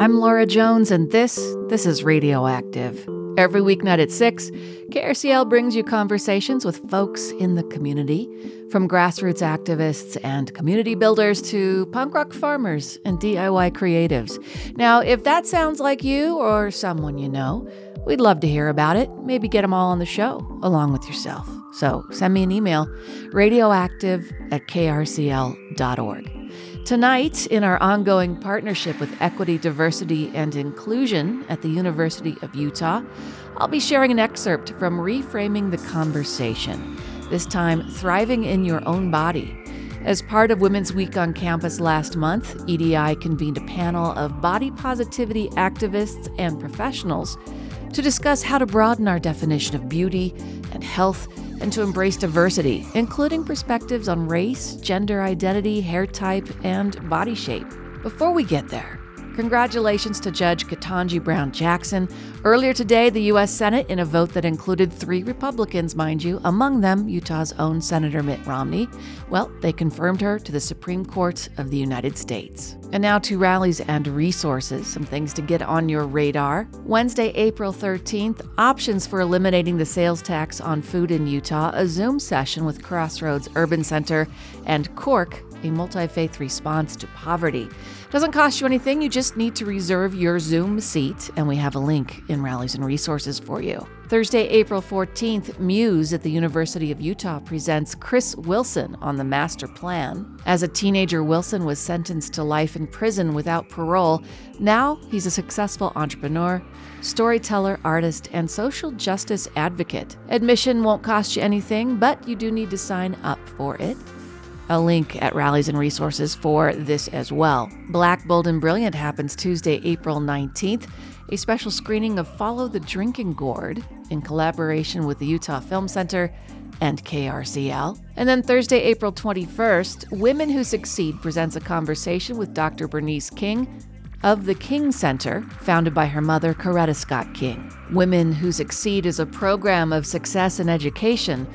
I'm Laura Jones, and this this is Radioactive. Every weeknight at 6, KRCL brings you conversations with folks in the community, from grassroots activists and community builders to punk rock farmers and DIY creatives. Now, if that sounds like you or someone you know, we'd love to hear about it. Maybe get them all on the show along with yourself. So send me an email radioactive at krcl.org. Tonight, in our ongoing partnership with Equity, Diversity, and Inclusion at the University of Utah, I'll be sharing an excerpt from Reframing the Conversation, this time, Thriving in Your Own Body. As part of Women's Week on campus last month, EDI convened a panel of body positivity activists and professionals to discuss how to broaden our definition of beauty and health and to embrace diversity, including perspectives on race, gender identity, hair type, and body shape. Before we get there, Congratulations to Judge Ketanji Brown Jackson. Earlier today, the U.S. Senate, in a vote that included three Republicans, mind you, among them Utah's own Senator Mitt Romney, well, they confirmed her to the Supreme Court of the United States. And now to rallies and resources, some things to get on your radar. Wednesday, April 13th, options for eliminating the sales tax on food in Utah, a Zoom session with Crossroads Urban Center and Cork a multi faith response to poverty. Doesn't cost you anything, you just need to reserve your Zoom seat, and we have a link in Rallies and Resources for you. Thursday, April 14th, Muse at the University of Utah presents Chris Wilson on the master plan. As a teenager, Wilson was sentenced to life in prison without parole. Now he's a successful entrepreneur, storyteller, artist, and social justice advocate. Admission won't cost you anything, but you do need to sign up for it a link at Rallies and Resources for this as well. Black, Bold, and Brilliant happens Tuesday, April 19th, a special screening of Follow the Drinking Gourd in collaboration with the Utah Film Center and KRCL. And then Thursday, April 21st, Women Who Succeed presents a conversation with Dr. Bernice King of the King Center, founded by her mother, Coretta Scott King. Women Who Succeed is a program of success and education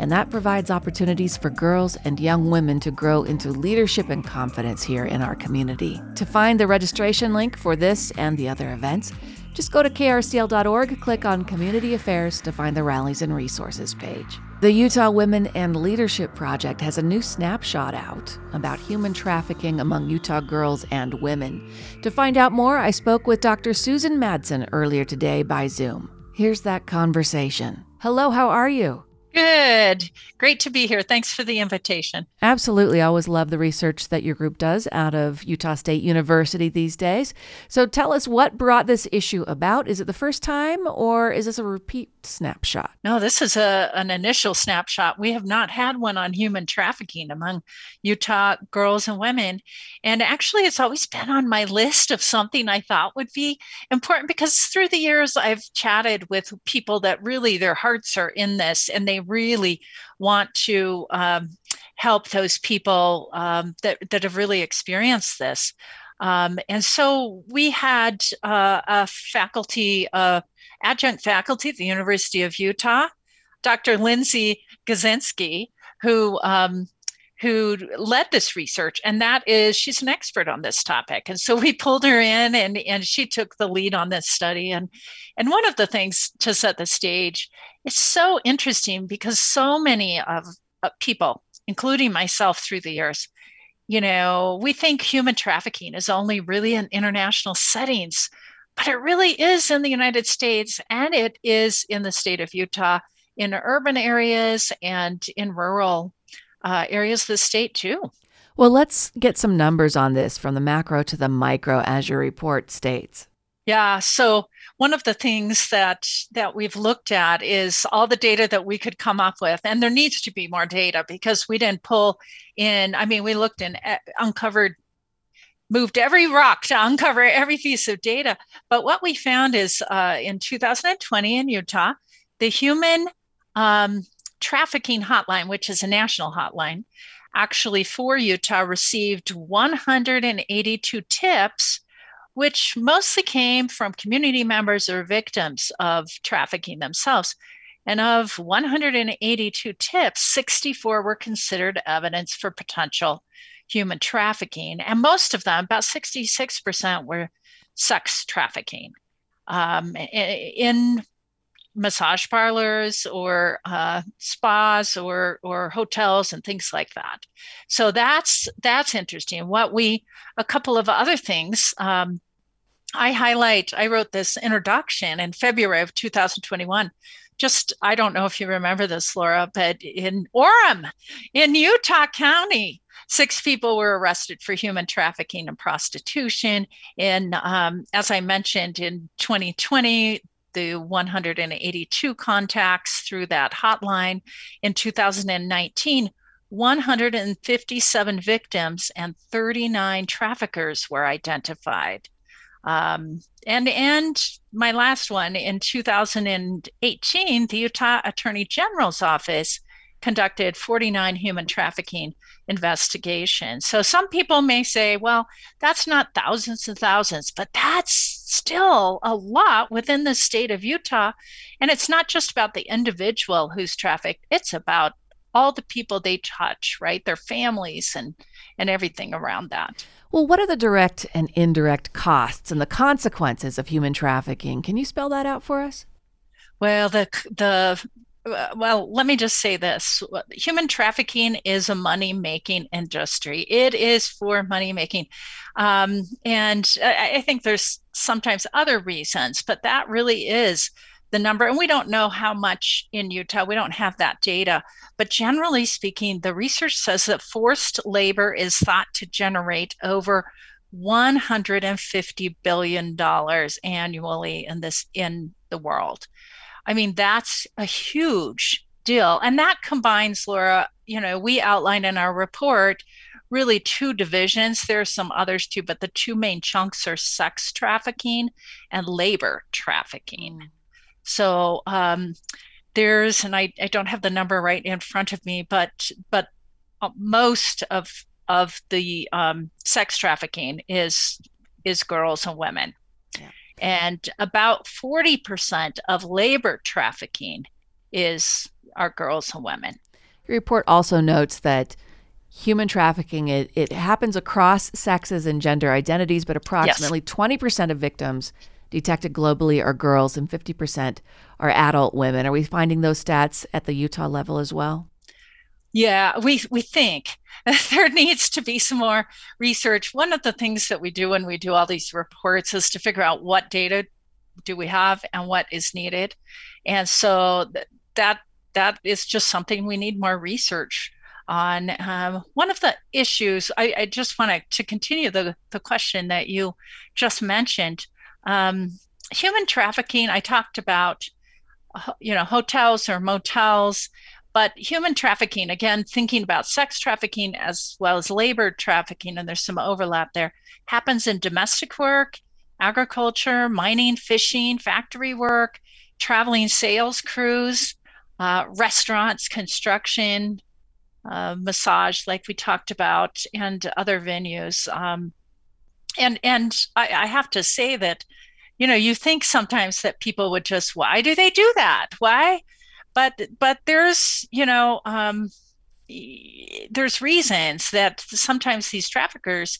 and that provides opportunities for girls and young women to grow into leadership and confidence here in our community. To find the registration link for this and the other events, just go to krcl.org, click on Community Affairs to find the Rallies and Resources page. The Utah Women and Leadership Project has a new snapshot out about human trafficking among Utah girls and women. To find out more, I spoke with Dr. Susan Madsen earlier today by Zoom. Here's that conversation. Hello, how are you? Good. Great to be here. Thanks for the invitation. Absolutely. I always love the research that your group does out of Utah State University these days. So tell us what brought this issue about. Is it the first time or is this a repeat snapshot? No, this is a, an initial snapshot. We have not had one on human trafficking among Utah girls and women. And actually, it's always been on my list of something I thought would be important because through the years, I've chatted with people that really their hearts are in this and they really want to um, help those people um, that, that have really experienced this. Um, and so we had uh, a faculty, uh, adjunct faculty at the University of Utah, Dr. Lindsay Gezinski, who um, who led this research and that is she's an expert on this topic. And so we pulled her in and and she took the lead on this study. And and one of the things to set the stage is so interesting because so many of uh, people including myself through the years you know we think human trafficking is only really in international settings but it really is in the united states and it is in the state of utah in urban areas and in rural uh, areas of the state too. Well, let's get some numbers on this from the macro to the micro, as your report states. Yeah. So one of the things that that we've looked at is all the data that we could come up with, and there needs to be more data because we didn't pull in. I mean, we looked and uh, uncovered, moved every rock to uncover every piece of data. But what we found is uh, in 2020 in Utah, the human um, trafficking hotline, which is a national hotline, actually for Utah received 182 tips, which mostly came from community members or victims of trafficking themselves. And of 182 tips, 64 were considered evidence for potential human trafficking, and most of them, about 66%, were sex trafficking um, in massage parlors or uh, spas or or hotels and things like that. So that's that's interesting. What we a couple of other things. Um, I highlight. I wrote this introduction in February of 2021 just I don't know if you remember this, Laura, but in Orem, in Utah County, six people were arrested for human trafficking and prostitution. And um, as I mentioned, in 2020, the 182 contacts through that hotline. In 2019, 157 victims and 39 traffickers were identified. Um, and and my last one in 2018, the Utah Attorney General's office conducted 49 human trafficking investigations. So some people may say, well, that's not thousands and thousands, but that's still a lot within the state of Utah. And it's not just about the individual who's trafficked, it's about all the people they touch, right? Their families and and everything around that. Well, what are the direct and indirect costs and the consequences of human trafficking? Can you spell that out for us? Well, the the well, let me just say this human trafficking is a money making industry. It is for money making. Um, and I, I think there's sometimes other reasons, but that really is the number. And we don't know how much in Utah, we don't have that data. But generally speaking, the research says that forced labor is thought to generate over $150 billion annually in this in the world. I mean, that's a huge deal. And that combines, Laura, you know, we outlined in our report really two divisions. There are some others too, but the two main chunks are sex trafficking and labor trafficking. Mm. So um, there's, and I, I don't have the number right in front of me, but but uh, most of of the um, sex trafficking is is girls and women. Yeah. And about 40% of labor trafficking is are girls and women. Your report also notes that human trafficking it, it happens across sexes and gender identities, but approximately yes. 20% of victims detected globally are girls and 50% are adult women. Are we finding those stats at the Utah level as well? Yeah, we we think there needs to be some more research. One of the things that we do when we do all these reports is to figure out what data do we have and what is needed. And so that that is just something we need more research on. Um, one of the issues I, I just want to continue the the question that you just mentioned. Um, human trafficking. I talked about you know hotels or motels but human trafficking, again, thinking about sex trafficking as well as labor trafficking, and there's some overlap there, happens in domestic work, agriculture, mining, fishing, factory work, traveling sales crews, uh, restaurants, construction, uh, massage, like we talked about, and other venues. Um, and and I, I have to say that, you know, you think sometimes that people would just, why do they do that? Why? But but there's you know um, there's reasons that sometimes these traffickers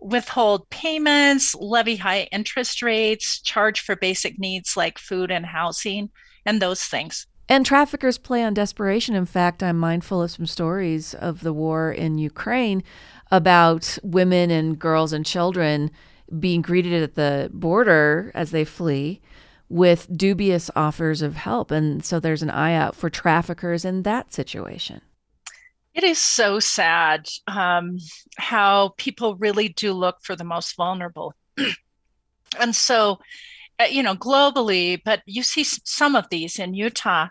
withhold payments, levy high interest rates, charge for basic needs like food and housing, and those things. And traffickers play on desperation. In fact, I'm mindful of some stories of the war in Ukraine about women and girls and children being greeted at the border as they flee with dubious offers of help. And so there's an eye out for traffickers in that situation. It is so sad um, how people really do look for the most vulnerable. and so, uh, you know, globally, but you see some of these in Utah.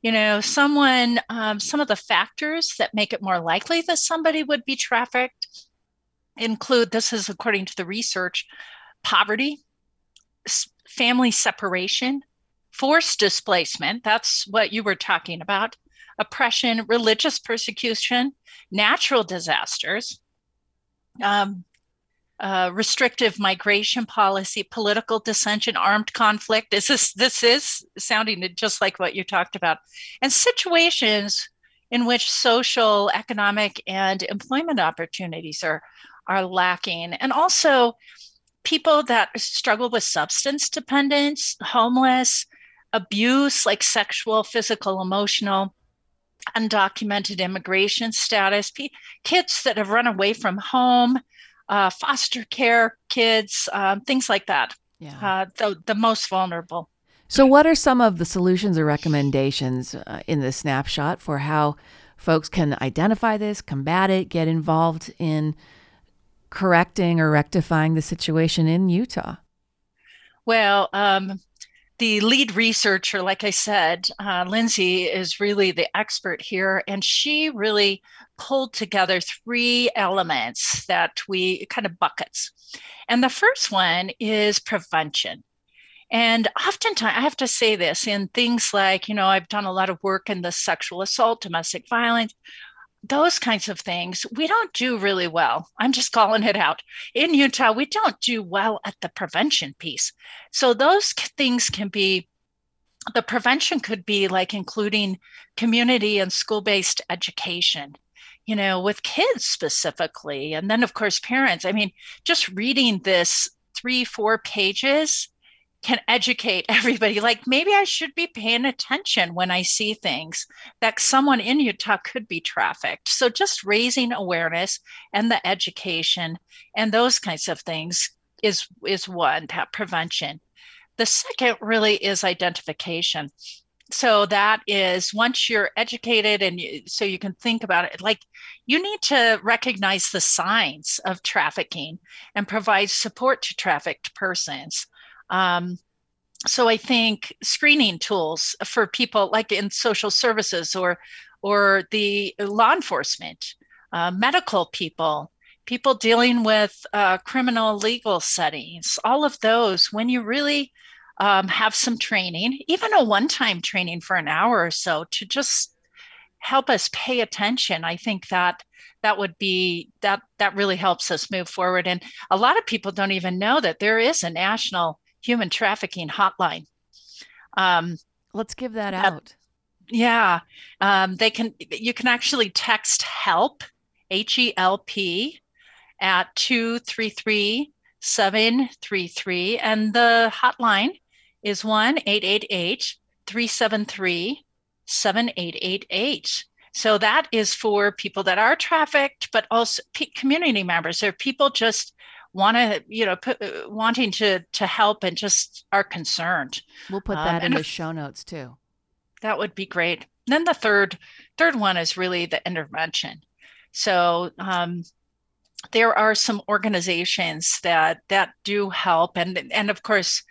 You know, someone, um, some of the factors that make it more likely that somebody would be trafficked include this is according to the research poverty, family separation, forced displacement, that's what you were talking about, oppression, religious persecution, natural disasters, um, uh, restrictive migration policy, political dissension, armed conflict. Is this this is sounding just like what you talked about, and situations in which social, economic, and employment opportunities are, are lacking. And also, people that struggle with substance dependence, homeless, abuse like sexual, physical, emotional, undocumented immigration status, kids that have run away from home, uh, foster care kids, um, things like that. Yeah. Uh, the, the most vulnerable. So, what are some of the solutions or recommendations uh, in the snapshot for how folks can identify this, combat it, get involved in correcting or rectifying the situation in Utah? Well, um, the lead researcher, like I said, uh, Lindsay is really the expert here, and she really pulled together three elements that we kind of buckets. And the first one is prevention. And oftentimes, I have to say this in things like, you know, I've done a lot of work in the sexual assault, domestic violence, those kinds of things, we don't do really well. I'm just calling it out. In Utah, we don't do well at the prevention piece. So those things can be the prevention could be like including community and school based education, you know, with kids specifically. And then, of course, parents. I mean, just reading this three, four pages can educate everybody. Like maybe I should be paying attention when I see things that someone in Utah could be trafficked. So just raising awareness and the education and those kinds of things is is one that prevention. The second really is identification. So that is once you're educated and you, so you can think about it, like you need to recognize the signs of trafficking and provide support to trafficked persons. Um, so I think screening tools for people like in social services or or the law enforcement, uh, medical people, people dealing with uh, criminal legal settings, all of those, when you really um, have some training, even a one time training for an hour or so to just help us pay attention, I think that that would be that that really helps us move forward. And a lot of people don't even know that there is a national human trafficking hotline. Um, Let's give that out. Yeah, um, they can. You can actually text help, H E L P, at two three three seven three three, and the hotline is one eight eight eight three seven three seven eight eight eight. So that is for people that are trafficked, but also community members. There are people just want to you know put, wanting to to help and just are concerned. We'll put um, that um, in the show notes too. That would be great. Then the third third one is really the intervention. So um, there are some organizations that that do help. And and of course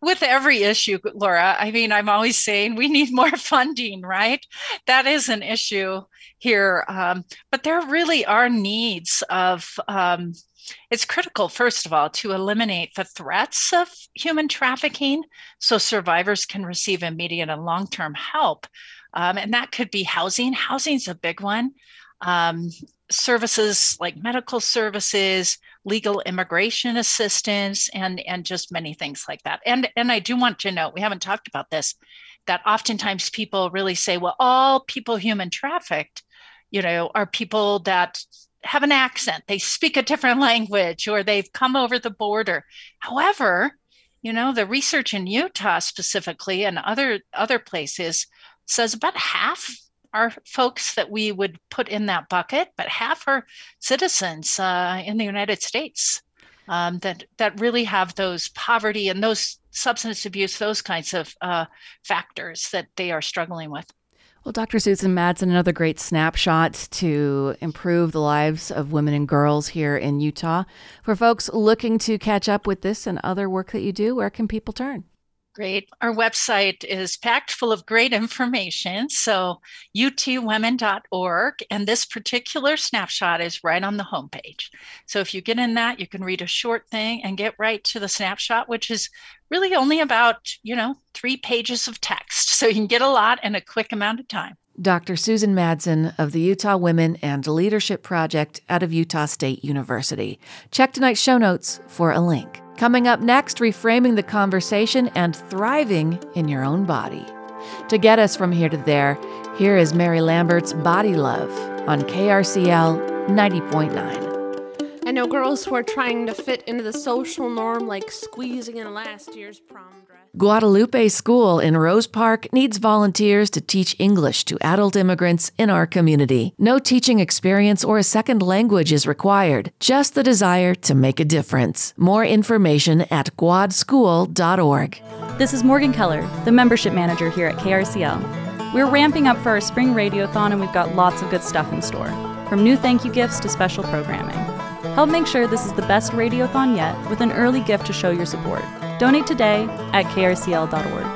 with every issue laura i mean i'm always saying we need more funding right that is an issue here um, but there really are needs of um, it's critical, first of all, to eliminate the threats of human trafficking so survivors can receive immediate and long term help. Um, and that could be housing. Housing's a big one. Services like medical services, legal immigration assistance, and, and just many things like that. And, and I do want to note, we haven't talked about this, that oftentimes people really say, well, all people human trafficked, you know, are people that have an accent, they speak a different language, or they've come over the border. However, you know, the research in Utah specifically and other other places says about half are folks that we would put in that bucket, but half are citizens uh, in the United States um, that that really have those poverty and those substance abuse, those kinds of uh, factors that they are struggling with. Well, Dr. Susan Madsen, another great snapshot to improve the lives of women and girls here in Utah. For folks looking to catch up with this and other work that you do, where can people turn? Great. Our website is packed full of great information. So, utwomen.org. And this particular snapshot is right on the homepage. So, if you get in that, you can read a short thing and get right to the snapshot, which is really only about, you know, three pages of text. So, you can get a lot in a quick amount of time. Dr. Susan Madsen of the Utah Women and Leadership Project out of Utah State University. Check tonight's show notes for a link. Coming up next, reframing the conversation and thriving in your own body. To get us from here to there, here is Mary Lambert's Body Love on KRCL 90.9. I know girls who are trying to fit into the social norm like squeezing in last year's prom. Guadalupe School in Rose Park needs volunteers to teach English to adult immigrants in our community. No teaching experience or a second language is required, just the desire to make a difference. More information at guadschool.org. This is Morgan Keller, the membership manager here at KRCL. We're ramping up for our spring radiothon and we've got lots of good stuff in store, from new thank you gifts to special programming. Help make sure this is the best radiothon yet with an early gift to show your support. Donate today at krcl.org.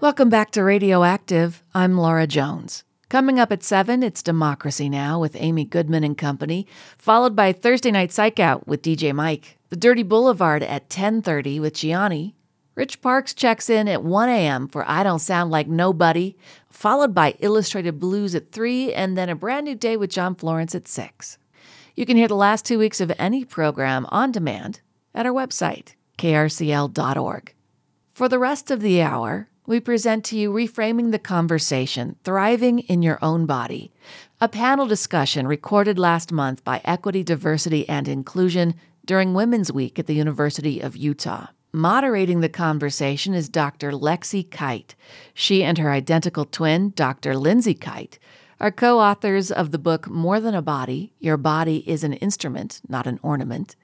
Welcome back to Radioactive. I'm Laura Jones. Coming up at 7, it's Democracy Now! with Amy Goodman and Company, followed by Thursday Night Psych Out with DJ Mike, The Dirty Boulevard at 10.30 with Gianni, Rich Parks checks in at 1 a.m. for I Don't Sound Like Nobody, followed by Illustrated Blues at 3, and then a brand new day with John Florence at 6. You can hear the last two weeks of any program on demand at our website, krcl.org. For the rest of the hour, we present to you Reframing the Conversation Thriving in Your Own Body, a panel discussion recorded last month by Equity, Diversity, and Inclusion during Women's Week at the University of Utah. Moderating the conversation is Dr. Lexie Kite. She and her identical twin, Dr. Lindsay Kite, are co authors of the book More Than a Body Your Body is an Instrument, Not an Ornament,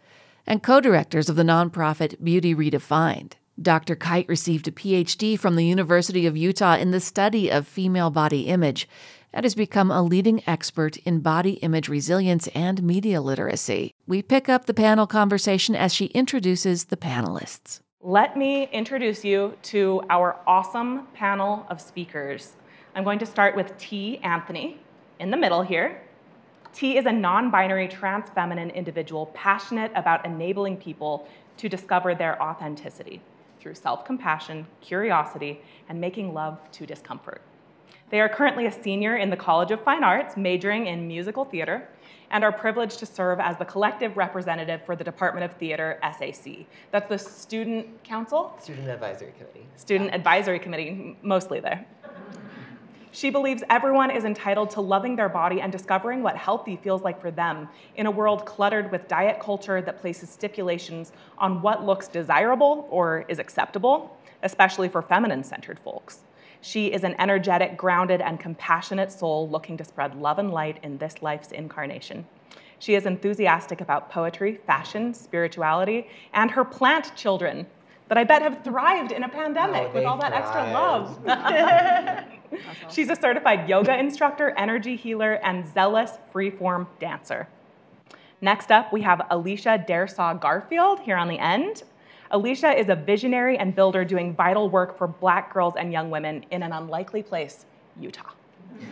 and co directors of the nonprofit Beauty Redefined. Dr. Kite received a PhD from the University of Utah in the study of female body image and has become a leading expert in body image resilience and media literacy. We pick up the panel conversation as she introduces the panelists. Let me introduce you to our awesome panel of speakers. I'm going to start with T. Anthony in the middle here. T is a non binary trans feminine individual passionate about enabling people to discover their authenticity through self compassion, curiosity, and making love to discomfort. They are currently a senior in the College of Fine Arts, majoring in musical theater, and are privileged to serve as the collective representative for the Department of Theater SAC. That's the Student Council? Student Advisory Committee. Student yeah. Advisory Committee, mostly there. She believes everyone is entitled to loving their body and discovering what healthy feels like for them in a world cluttered with diet culture that places stipulations on what looks desirable or is acceptable, especially for feminine centered folks. She is an energetic, grounded, and compassionate soul looking to spread love and light in this life's incarnation. She is enthusiastic about poetry, fashion, spirituality, and her plant children that I bet have thrived in a pandemic oh, with all that thrived. extra love. She's a certified yoga instructor, energy healer, and zealous freeform dancer. Next up, we have Alicia Dersaw Garfield here on the end. Alicia is a visionary and builder doing vital work for black girls and young women in an unlikely place, Utah.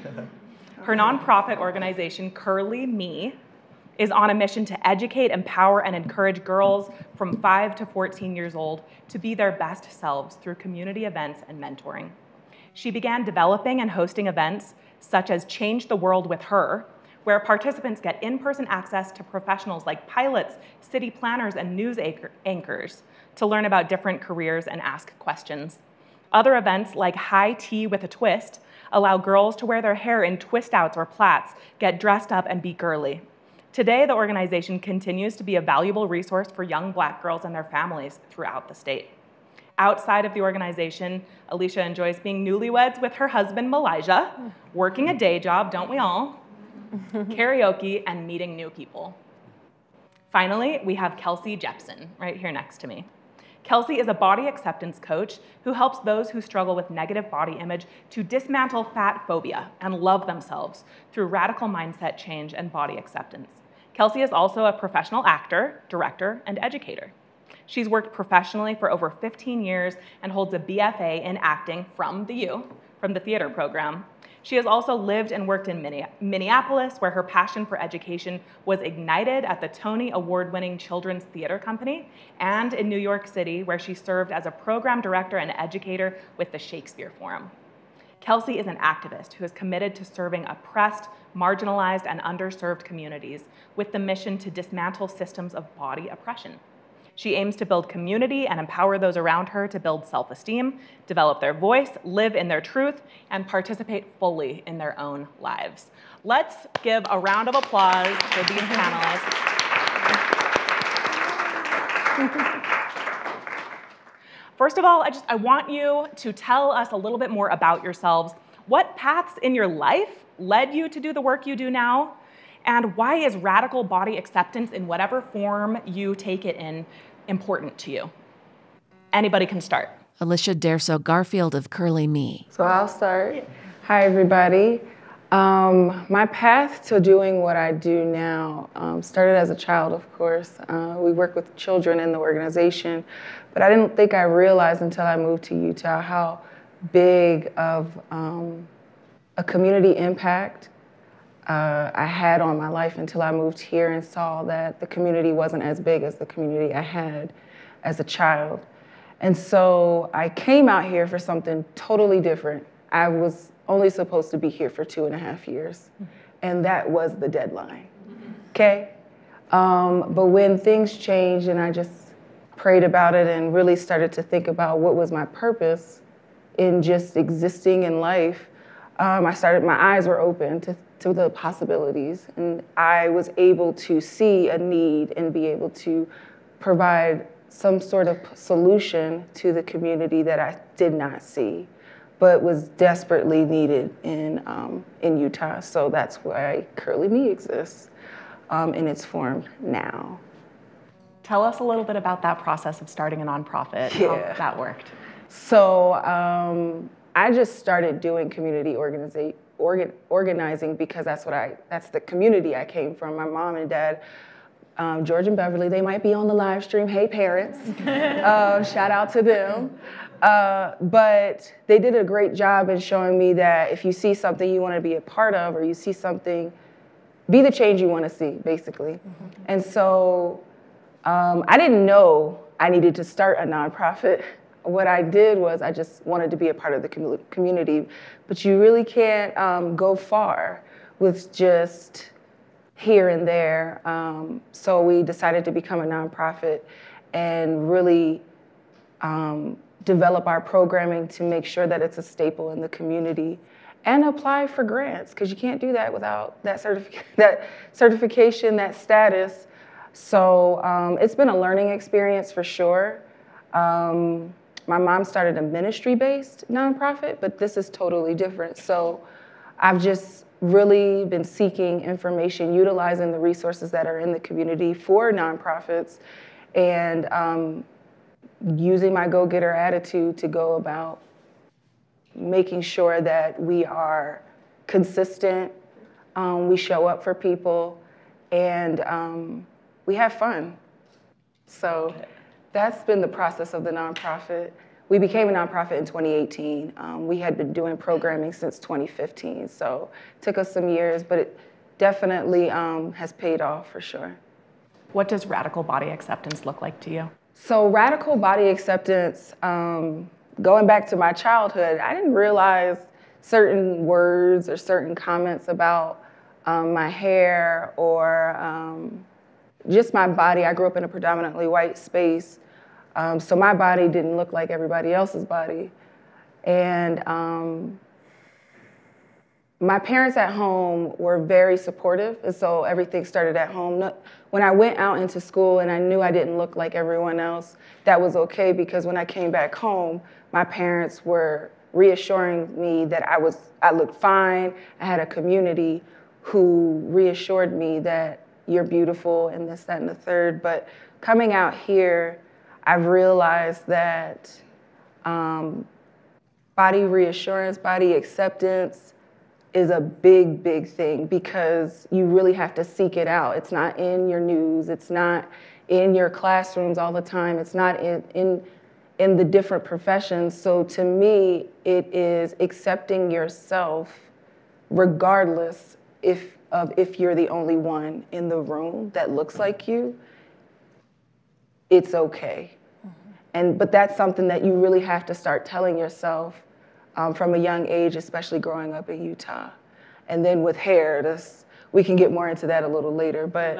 Her nonprofit organization, Curly Me, is on a mission to educate, empower, and encourage girls from 5 to 14 years old to be their best selves through community events and mentoring. She began developing and hosting events such as Change the World with Her, where participants get in person access to professionals like pilots, city planners, and news anchors to learn about different careers and ask questions. Other events like High Tea with a Twist allow girls to wear their hair in twist outs or plaits, get dressed up, and be girly. Today, the organization continues to be a valuable resource for young black girls and their families throughout the state. Outside of the organization, Alicia enjoys being newlyweds with her husband, Malijah, working a day job, don't we all? Karaoke and meeting new people. Finally, we have Kelsey Jepson right here next to me. Kelsey is a body acceptance coach who helps those who struggle with negative body image to dismantle fat phobia and love themselves through radical mindset change and body acceptance. Kelsey is also a professional actor, director, and educator. She's worked professionally for over 15 years and holds a BFA in acting from the U, from the theater program. She has also lived and worked in Minneapolis, where her passion for education was ignited at the Tony Award winning Children's Theater Company, and in New York City, where she served as a program director and educator with the Shakespeare Forum. Kelsey is an activist who is committed to serving oppressed, marginalized, and underserved communities with the mission to dismantle systems of body oppression. She aims to build community and empower those around her to build self esteem, develop their voice, live in their truth, and participate fully in their own lives. Let's give a round of applause for these panelists. First of all, I just I want you to tell us a little bit more about yourselves. What paths in your life led you to do the work you do now? And why is radical body acceptance in whatever form you take it in important to you? Anybody can start. Alicia Derso Garfield of Curly Me. So I'll start. Hi, everybody. Um, my path to doing what I do now um, started as a child, of course. Uh, we work with children in the organization, but I didn't think I realized until I moved to Utah how big of um, a community impact uh, I had on my life until I moved here and saw that the community wasn't as big as the community I had as a child. And so I came out here for something totally different. I was only supposed to be here for two and a half years, and that was the deadline. Okay? Um, but when things changed and I just prayed about it and really started to think about what was my purpose in just existing in life, um, I started, my eyes were open to to the possibilities. And I was able to see a need and be able to provide some sort of solution to the community that I did not see, but was desperately needed in, um, in Utah. So that's why Curly Me exists um, in its form now. Tell us a little bit about that process of starting a nonprofit, yeah. how that worked. So um, I just started doing community organization organ, organizing because that's what I, that's the community I came from. My mom and dad, um, George and Beverly, they might be on the live stream. Hey, parents. uh, shout out to them. Uh, but they did a great job in showing me that if you see something you want to be a part of or you see something, be the change you want to see, basically. Mm-hmm. And so um, I didn't know I needed to start a nonprofit what I did was I just wanted to be a part of the community, but you really can't um, go far with just here and there. Um, so we decided to become a nonprofit and really um, develop our programming to make sure that it's a staple in the community and apply for grants because you can't do that without that, certific- that certification, that status. So um, it's been a learning experience for sure. Um, my mom started a ministry based nonprofit, but this is totally different. So I've just really been seeking information, utilizing the resources that are in the community for nonprofits, and um, using my go getter attitude to go about making sure that we are consistent, um, we show up for people, and um, we have fun. So that's been the process of the nonprofit. We became a nonprofit in 2018. Um, we had been doing programming since 2015, so it took us some years, but it definitely um, has paid off for sure. What does radical body acceptance look like to you? So, radical body acceptance, um, going back to my childhood, I didn't realize certain words or certain comments about um, my hair or um, just my body. I grew up in a predominantly white space, um, so my body didn't look like everybody else's body. And um, my parents at home were very supportive, and so everything started at home. When I went out into school and I knew I didn't look like everyone else, that was okay because when I came back home, my parents were reassuring me that I was I looked fine. I had a community who reassured me that you're beautiful and this, that, and the third. But coming out here, I've realized that um, body reassurance, body acceptance is a big, big thing because you really have to seek it out. It's not in your news, it's not in your classrooms all the time, it's not in, in, in the different professions. So to me, it is accepting yourself regardless if of if you're the only one in the room that looks like you, it's okay. Mm-hmm. And but that's something that you really have to start telling yourself um, from a young age, especially growing up in Utah. And then with hair, this we can get more into that a little later. But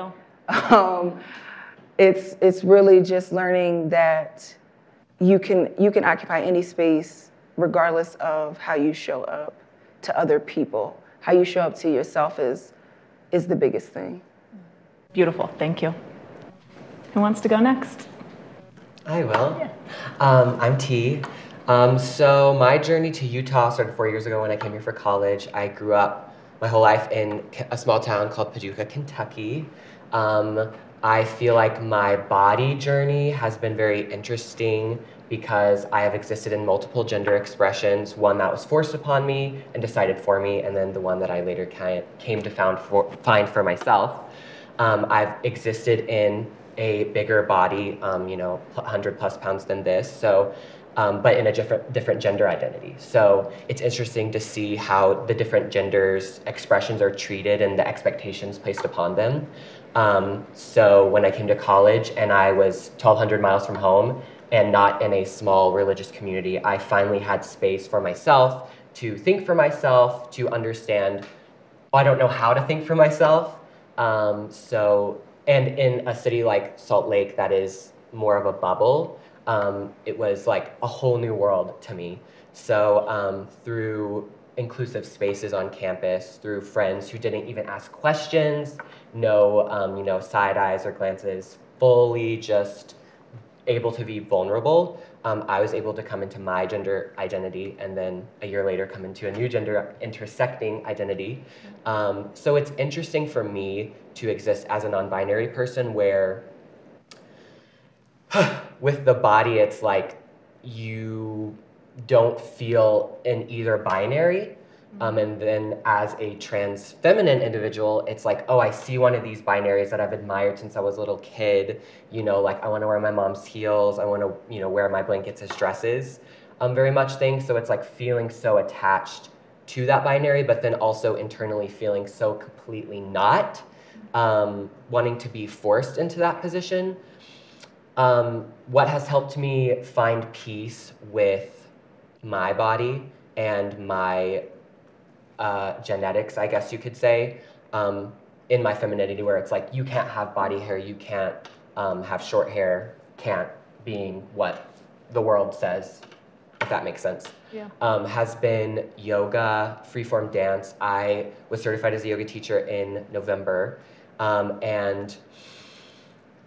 um, it's it's really just learning that you can you can occupy any space regardless of how you show up to other people. How you show up to yourself is is the biggest thing. Beautiful. Thank you. Who wants to go next? I will. Yeah. Um, I'm T. Um, so my journey to Utah started four years ago when I came here for college. I grew up my whole life in a small town called Paducah, Kentucky. Um, I feel like my body journey has been very interesting because I have existed in multiple gender expressions, one that was forced upon me and decided for me, and then the one that I later came to found for, find for myself. Um, I've existed in a bigger body, um, you know, 100 plus pounds than this. So, um, but in a different different gender identity. So it's interesting to see how the different genders expressions are treated and the expectations placed upon them. Um, so when I came to college and I was 1,200 miles from home and not in a small religious community, I finally had space for myself to think for myself, to understand. I don't know how to think for myself. Um, so, and in a city like Salt Lake, that is more of a bubble. Um, it was like a whole new world to me. So um, through inclusive spaces on campus, through friends who didn't even ask questions, no, um, you know, side eyes or glances, fully just able to be vulnerable, um, I was able to come into my gender identity and then a year later come into a new gender intersecting identity. Um, so it's interesting for me to exist as a non binary person where with the body, it's like you don't feel in either binary. Um, and then as a trans feminine individual, it's like, oh, I see one of these binaries that I've admired since I was a little kid. You know, like I want to wear my mom's heels. I want to, you know, wear my blankets as dresses. Um, very much thing. So it's like feeling so attached to that binary, but then also internally feeling so completely not, um, wanting to be forced into that position. Um, what has helped me find peace with my body and my uh, genetics, I guess you could say, um, in my femininity, where it's like you can't have body hair, you can't um, have short hair, can't being what the world says, if that makes sense. Yeah. Um, has been yoga, freeform dance. I was certified as a yoga teacher in November, um, and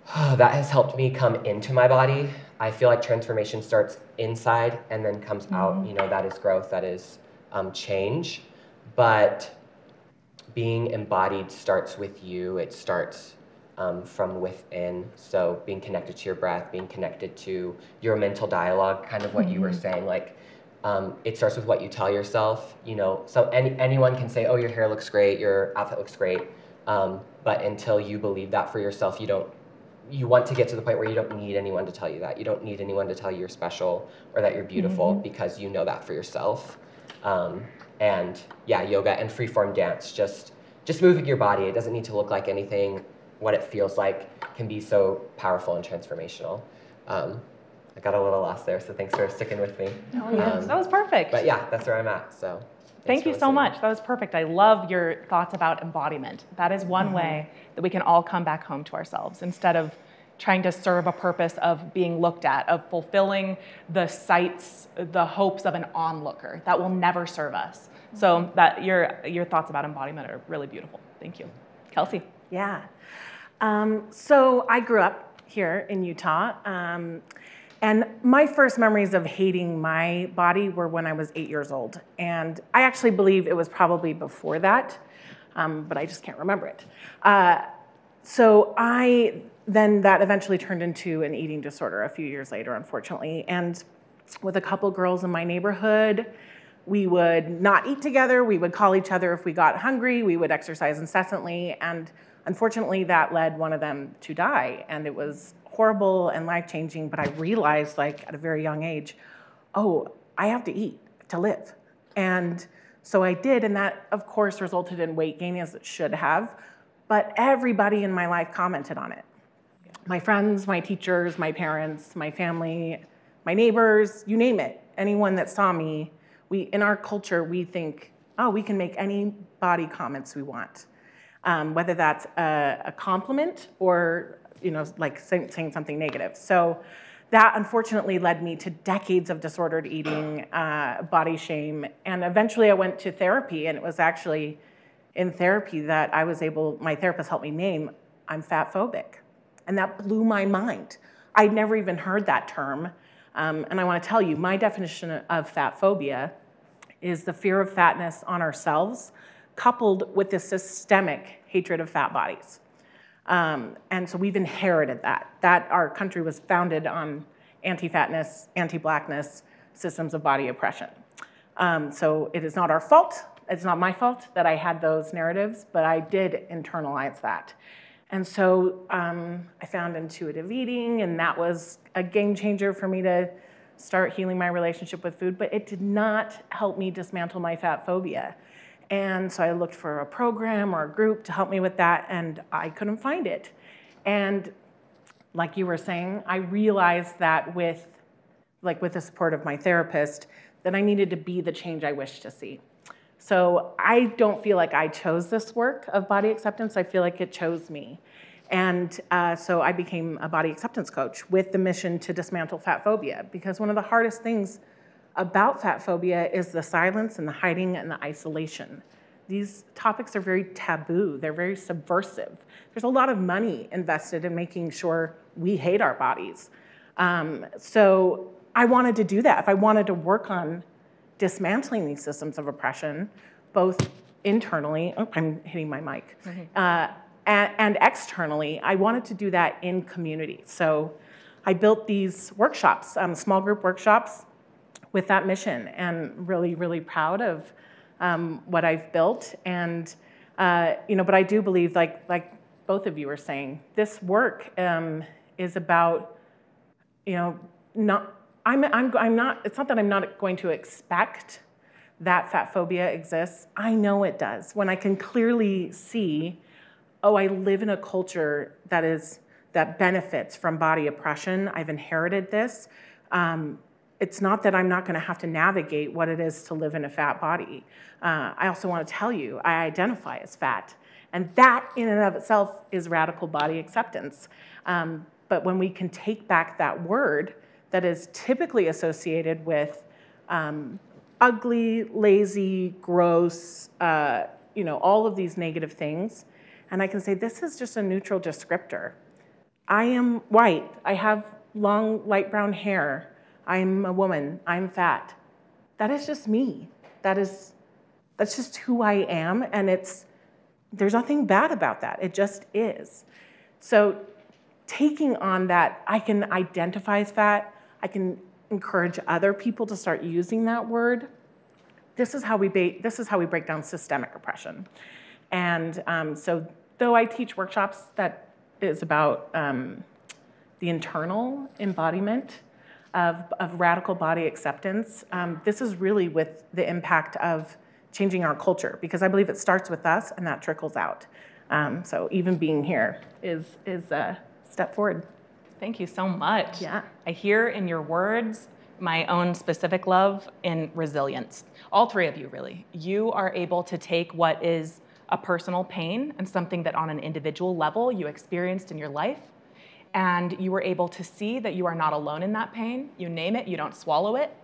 that has helped me come into my body. I feel like transformation starts inside and then comes mm-hmm. out. You know, that is growth, that is um, change. But being embodied starts with you, it starts um, from within. So being connected to your breath, being connected to your mental dialogue, kind of what mm-hmm. you were mm-hmm. saying, like um, it starts with what you tell yourself. You know, so any, anyone can say, "Oh, your hair looks great, your outfit looks great," um, but until you believe that for yourself, you don't. You want to get to the point where you don't need anyone to tell you that. You don't need anyone to tell you you're special or that you're beautiful mm-hmm. because you know that for yourself. Um, and yeah, yoga and freeform dance. Just just moving your body. It doesn't need to look like anything. What it feels like can be so powerful and transformational. Um, I got a little lost there, so thanks for sticking with me. Oh yeah, um, that was perfect. But yeah, that's where I'm at. So. Thank you so much. That was perfect. I love your thoughts about embodiment. That is one mm-hmm. way that we can all come back home to ourselves instead of trying to serve a purpose of being looked at, of fulfilling the sights, the hopes of an onlooker. That will never serve us. So that your your thoughts about embodiment are really beautiful. Thank you, Kelsey. Yeah. Um, so I grew up here in Utah. Um, and my first memories of hating my body were when I was eight years old. And I actually believe it was probably before that, um, but I just can't remember it. Uh, so I then that eventually turned into an eating disorder a few years later, unfortunately. And with a couple girls in my neighborhood, we would not eat together. We would call each other if we got hungry. We would exercise incessantly. And unfortunately, that led one of them to die. And it was horrible and life changing. But I realized, like, at a very young age, oh, I have to eat to live. And so I did. And that, of course, resulted in weight gain, as it should have. But everybody in my life commented on it my friends, my teachers, my parents, my family, my neighbors, you name it. Anyone that saw me we, in our culture, we think, oh, we can make any body comments we want. um, whether that's a, a, compliment or you know like saying, saying, something negative. So that unfortunately led me to decades of disordered eating, uh, body shame, and eventually I went to therapy, and it was actually in therapy that I was able. My therapist helped me name I'm fat phobic, and that blew my mind. I'd never even heard that term. Um, and I want to tell you, my definition of fat phobia is the fear of fatness on ourselves, coupled with the systemic hatred of fat bodies. Um, and so we've inherited that. That our country was founded on anti-fatness, anti-blackness, systems of body oppression. Um, so it is not our fault. It's not my fault that I had those narratives, but I did internalize that. And so um, I found intuitive eating, and that was a game changer for me to start healing my relationship with food, but it did not help me dismantle my fat phobia. And so I looked for a program or a group to help me with that, and I couldn't find it. And like you were saying, I realized that with, like with the support of my therapist, that I needed to be the change I wished to see. So I don't feel like I chose this work of body acceptance. I feel like it chose me. And uh, so I became a body acceptance coach with the mission to dismantle fat phobia because one of the hardest things about fat phobia is the silence and the hiding and the isolation. These topics are very taboo, they're very subversive. There's a lot of money invested in making sure we hate our bodies. Um, so I wanted to do that. If I wanted to work on dismantling these systems of oppression, both internally, oh, I'm hitting my mic, mm-hmm. uh, and, and, externally, I wanted to do that in community. So I built these workshops, um, small group workshops with that mission, and really, really proud of um, what I've built. And, uh, you know, but I do believe, like, like both of you are saying, this work um, is about, you know, not I'm, I'm, I'm not, it's not that I'm not going to expect that fat phobia exists. I know it does. When I can clearly see, oh, I live in a culture that is, that benefits from body oppression. I've inherited this. Um, it's not that I'm not going to have to navigate what it is to live in a fat body. Uh, I also want to tell you, I identify as fat. And that, in and of itself, is radical body acceptance. Um, but when we can take back that word that is typically associated with um, ugly, lazy, gross, uh, you know, all of these negative things. And I can say, this is just a neutral descriptor. I am white. I have long, light brown hair. I'm a woman. I'm fat. That is just me. That is, that's just who I am. And it's, there's nothing bad about that. It just is. So taking on that, I can identify as fat. I can encourage other people to start using that word. This is how we, this is how we break down systemic oppression. And um, so, though I teach workshops that is about um, the internal embodiment of, of radical body acceptance, um, this is really with the impact of changing our culture because I believe it starts with us and that trickles out. Um, so even being here is is a step forward. Thank you so much. Yeah. I hear in your words my own specific love in resilience. All three of you, really. You are able to take what is a personal pain and something that on an individual level you experienced in your life, and you were able to see that you are not alone in that pain. You name it, you don't swallow it.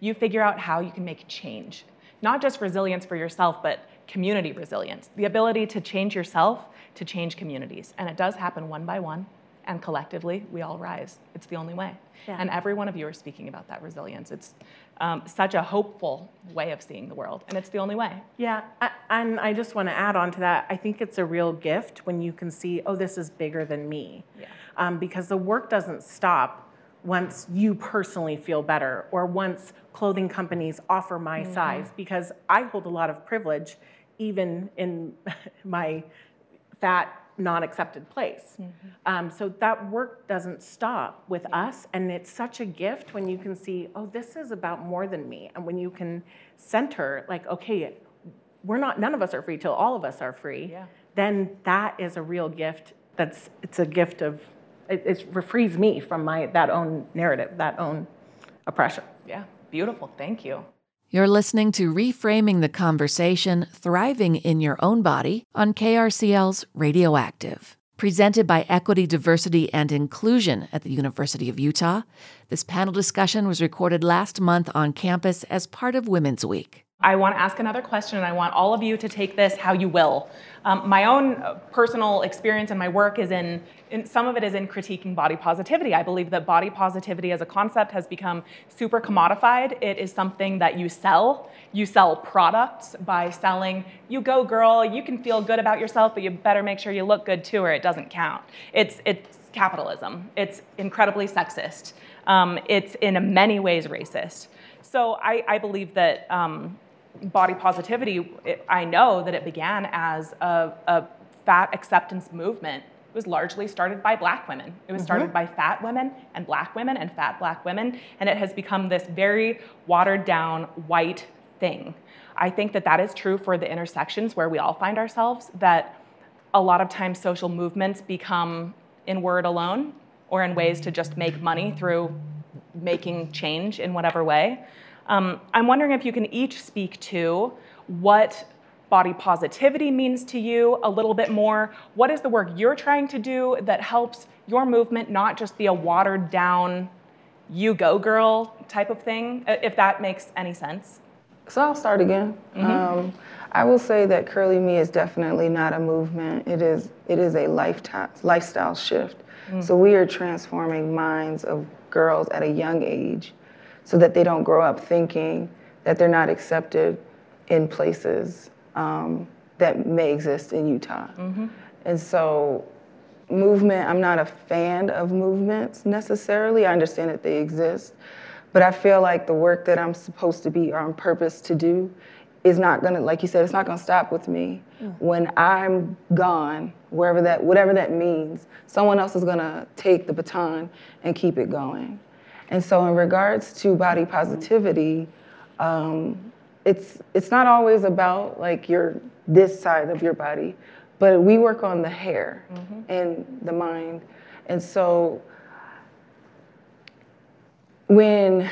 You figure out how you can make change. Not just resilience for yourself, but community resilience. The ability to change yourself to change communities. And it does happen one by one and collectively we all rise. It's the only way. Yeah. And every one of you are speaking about that resilience. It's um, such a hopeful way of seeing the world, and it's the only way. Yeah, I, and I just want to add on to that. I think it's a real gift when you can see, oh, this is bigger than me, yeah. um, because the work doesn't stop once you personally feel better or once clothing companies offer my mm-hmm. size, because I hold a lot of privilege, even in my fat non accepted place. Mm-hmm. Um, so that work doesn't stop with us. And it's such a gift when you can see, oh, this is about more than me. And when you can center, like, okay, we're not, none of us are free till all of us are free, yeah. then that is a real gift. That's, it's a gift of, it, it frees me from my, that own narrative, that own oppression. Yeah, beautiful. Thank you. You're listening to Reframing the Conversation Thriving in Your Own Body on KRCL's Radioactive. Presented by Equity, Diversity, and Inclusion at the University of Utah, this panel discussion was recorded last month on campus as part of Women's Week. I want to ask another question, and I want all of you to take this how you will. Um, my own uh, personal experience and my work is in, in, some of it is in critiquing body positivity. I believe that body positivity as a concept has become super commodified. It is something that you sell. You sell products by selling, you go girl, you can feel good about yourself, but you better make sure you look good too, or it doesn't count. It's, it's capitalism. It's incredibly sexist. Um, it's in many ways racist. So I, I believe that um, body positivity, it, I know that it began as a, a, fat acceptance movement. It was largely started by black women. It was started mm-hmm. by fat women and black women and fat black women, and it has become this very watered down white thing. I think that that is true for the intersections where we all find ourselves, that a lot of times social movements become in word alone or in ways to just make money through making change in whatever way. Um, I'm wondering if you can each speak to what body positivity means to you a little bit more. What is the work you're trying to do that helps your movement not just be a watered down, you go girl type of thing, if that makes any sense? So I'll start again. Mm-hmm. Um, I will say that Curly Me is definitely not a movement. It is it is a lifetime lifestyle shift. Mm-hmm. So we are transforming minds of girls at a young age so that they don't grow up thinking that they're not accepted in places um, that may exist in Utah. Mm-hmm. And so, movement, I'm not a fan of movements necessarily. I understand that they exist. But I feel like the work that I'm supposed to be on purpose to do is not gonna, like you said, it's not gonna stop with me. Mm. When I'm gone, wherever that, whatever that means, someone else is gonna take the baton and keep it going. And so, in regards to body positivity, um, it's it's not always about like your this side of your body, but we work on the hair mm-hmm. and the mind. And so, when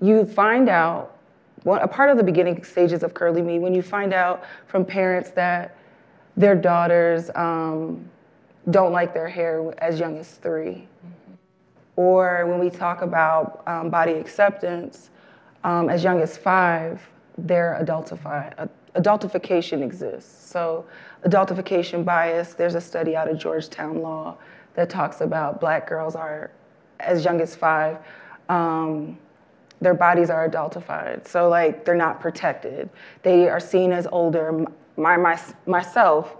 you find out, well, a part of the beginning stages of Curly Me, when you find out from parents that their daughters um, don't like their hair as young as 3 mm-hmm or when we talk about um, body acceptance, um, as young as five, they're adultified. Adultification exists. So, adultification bias, there's a study out of Georgetown Law that talks about black girls are, as young as five, um, their bodies are adultified. So, like, they're not protected. They are seen as older. My, my, myself,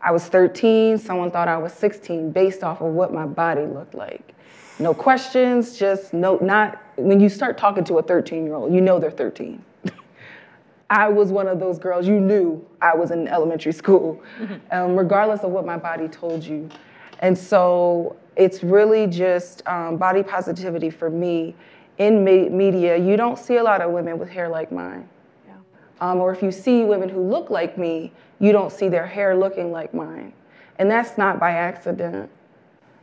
I was 13, someone thought I was 16 based off of what my body looked like. No questions, just no, not, when you start talking to a 13 year old, you know they're 13. I was one of those girls, you knew I was in elementary school, um, regardless of what my body told you. And so it's really just um, body positivity for me. In me- media, you don't see a lot of women with hair like mine. Yeah. Um, or if you see women who look like me, you don't see their hair looking like mine. And that's not by accident.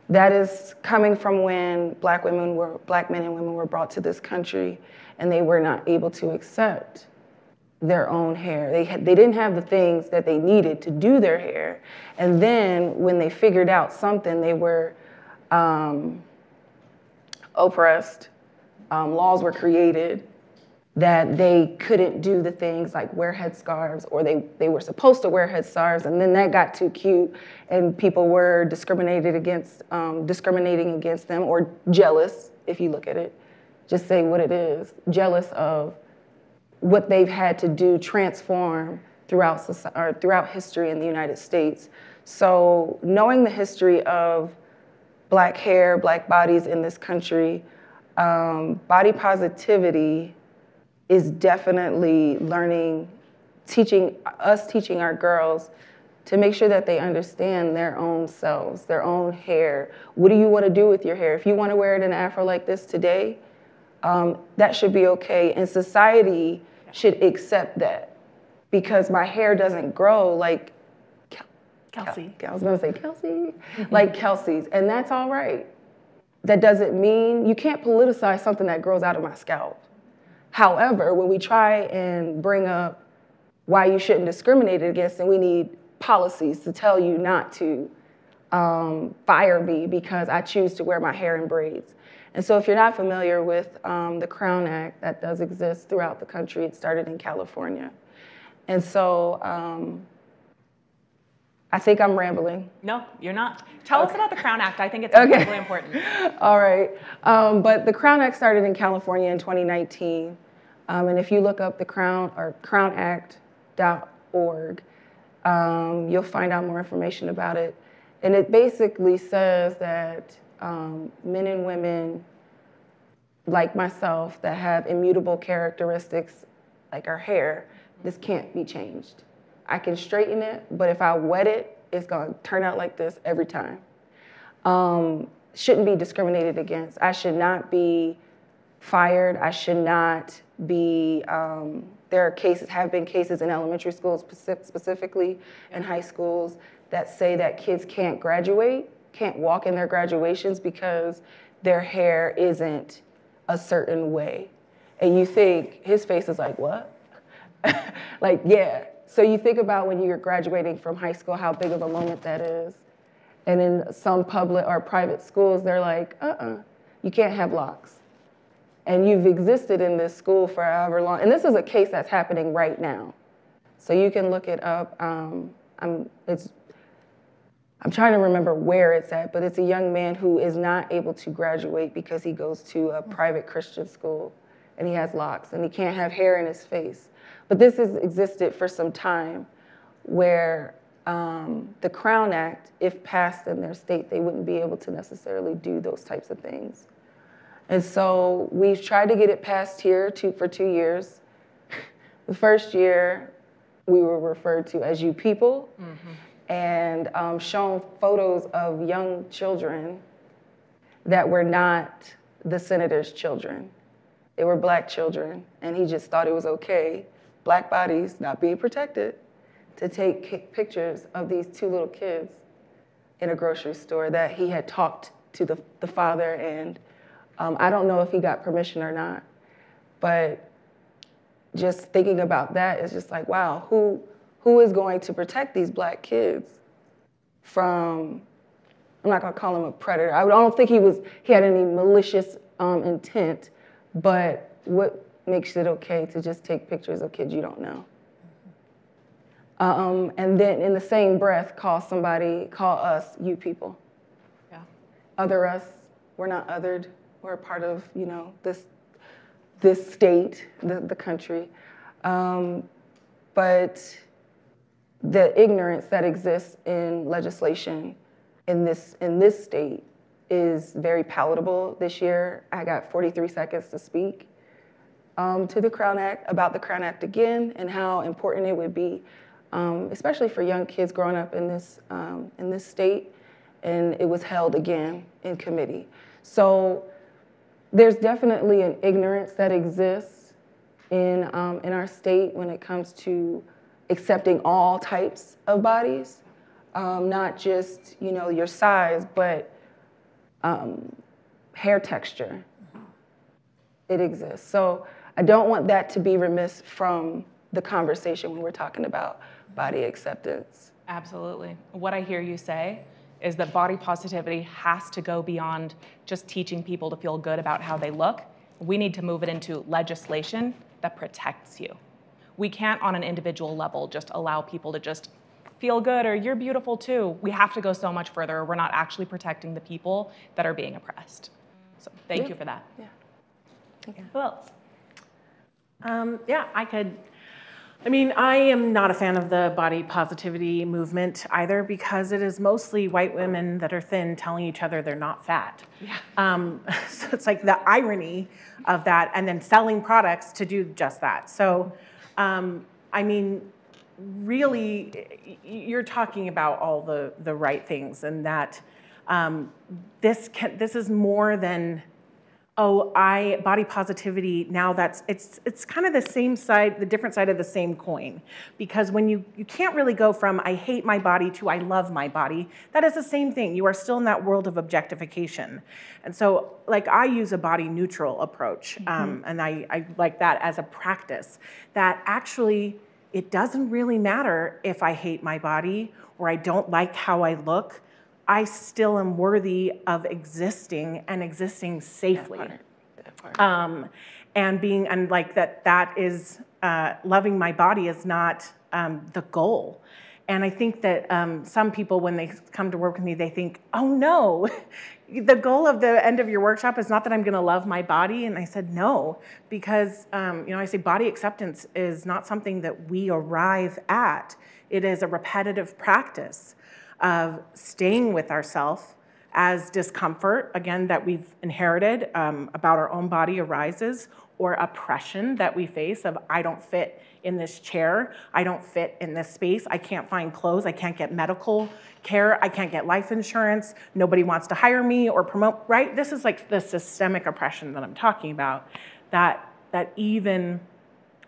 That is coming from when black women were, black men and women were brought to this country and they were not able to accept their own hair. They, had, they didn't have the things that they needed to do their hair. And then when they figured out something, they were um, oppressed. Um, laws were created that they couldn't do the things like wear headscarves or they, they were supposed to wear headscarves. And then that got too cute and people were discriminated against um, discriminating against them or jealous if you look at it. Just say what it is jealous of what they've had to do transform throughout society, or throughout history in the united states. So knowing the history of black hair black bodies in this country um, body positivity is definitely learning, teaching us, teaching our girls to make sure that they understand their own selves, their own hair. What do you want to do with your hair? If you want to wear it in an afro like this today, um, that should be okay. And society should accept that because my hair doesn't grow like Kelsey. I was going to say Kelsey, like Kelsey's, and that's all right. That doesn't mean you can't politicize something that grows out of my scalp. However, when we try and bring up why you shouldn't discriminate against, and we need policies to tell you not to um, fire me because I choose to wear my hair in braids. And so, if you're not familiar with um, the Crown Act that does exist throughout the country, it started in California. And so, um, I think I'm rambling. No, you're not. Tell okay. us about the Crown Act. I think it's okay. really important. All right. Um, but the Crown Act started in California in 2019. Um, and if you look up the Crown or crownact.org, um, you'll find out more information about it. And it basically says that um, men and women like myself that have immutable characteristics like our hair, this can't be changed. I can straighten it, but if I wet it, it's gonna turn out like this every time. Um, shouldn't be discriminated against. I should not be fired. I should not be, um, there are cases, have been cases in elementary schools specifically, and high schools, that say that kids can't graduate, can't walk in their graduations because their hair isn't a certain way. And you think, his face is like, what? like, yeah. So you think about when you're graduating from high school, how big of a moment that is. And in some public or private schools, they're like, uh uh-uh, uh you can't have locks. And you've existed in this school for however long. And this is a case that's happening right now. So you can look it up. Um, I'm, it's I'm trying to remember where it's at, but it's a young man who is not able to graduate because he goes to a private Christian school and he has locks and he can't have hair in his face. But this has existed for some time where um, the Crown Act, if passed in their state, they wouldn't be able to necessarily do those types of things. And so we've tried to get it passed here two, for two years. the first year, we were referred to as you people. Mm-hmm and um, shown photos of young children that were not the senator's children. They were black children, and he just thought it was okay, black bodies not being protected, to take pictures of these two little kids in a grocery store that he had talked to the, the father, and um, I don't know if he got permission or not, but just thinking about that is just like, wow, who, who is going to protect these black kids from, I'm not gonna call him a predator. I don't think he was, he had any malicious um, intent, but what makes it okay to just take pictures of kids you don't know? Um, and then in the same breath, call somebody, call us, you people. Yeah. Other us, we're not othered. We're a part of, you know, this, this state, the, the country. Um, but the ignorance that exists in legislation in this in this state is very palatable this year. I got 43 seconds to speak um, to the Crown Act about the Crown Act again and how important it would be, um, especially for young kids growing up in this um, in this state. And it was held again in committee. So there's definitely an ignorance that exists in um, in our state when it comes to accepting all types of bodies, um, not just you know your size, but um, hair texture. It exists. So I don't want that to be remiss from the conversation when we're talking about body acceptance. Absolutely. What I hear you say is that body positivity has to go beyond just teaching people to feel good about how they look. We need to move it into legislation that protects you we can't on an individual level just allow people to just feel good or you're beautiful too. We have to go so much further. We're not actually protecting the people that are being oppressed. So thank yeah. you for that. Yeah. Okay. Who else? Um, yeah, I could. I mean, I am not a fan of the body positivity movement either because it is mostly white women that are thin telling each other they're not fat. Yeah. Um, so it's like the irony of that and then selling products to do just that. So um, I mean, really, you're talking about all the, the right things and that um, this, can, this is more than oh i body positivity now that's it's it's kind of the same side the different side of the same coin. Because when you you can't really go from i hate my body to i love my body that is the same thing. You are still in that world of objectification. And so like i use a body neutral approach mm-hmm. um, and I, I like that as a practice that actually it doesn't really matter if i hate my body or i don't like how i look I still am worthy of existing and existing safely. That part. That part. Um, and being, and like that, that is, uh, loving my body is not um, the goal. And I think that um, some people, when they come to work with me, they think, oh no, the goal of the end of your workshop is not that I'm going to love my body. And I said, no, because, um, you know, I say body acceptance is not something that we arrive at, it is a repetitive practice of staying with ourself as discomfort, again, that we've inherited um, about our own body arises, or oppression that we face of, I don't fit in this chair, I don't fit in this space, I can't find clothes, I can't get medical care, I can't get life insurance, nobody wants to hire me or promote, right? This is like the systemic oppression that I'm talking about, that, that even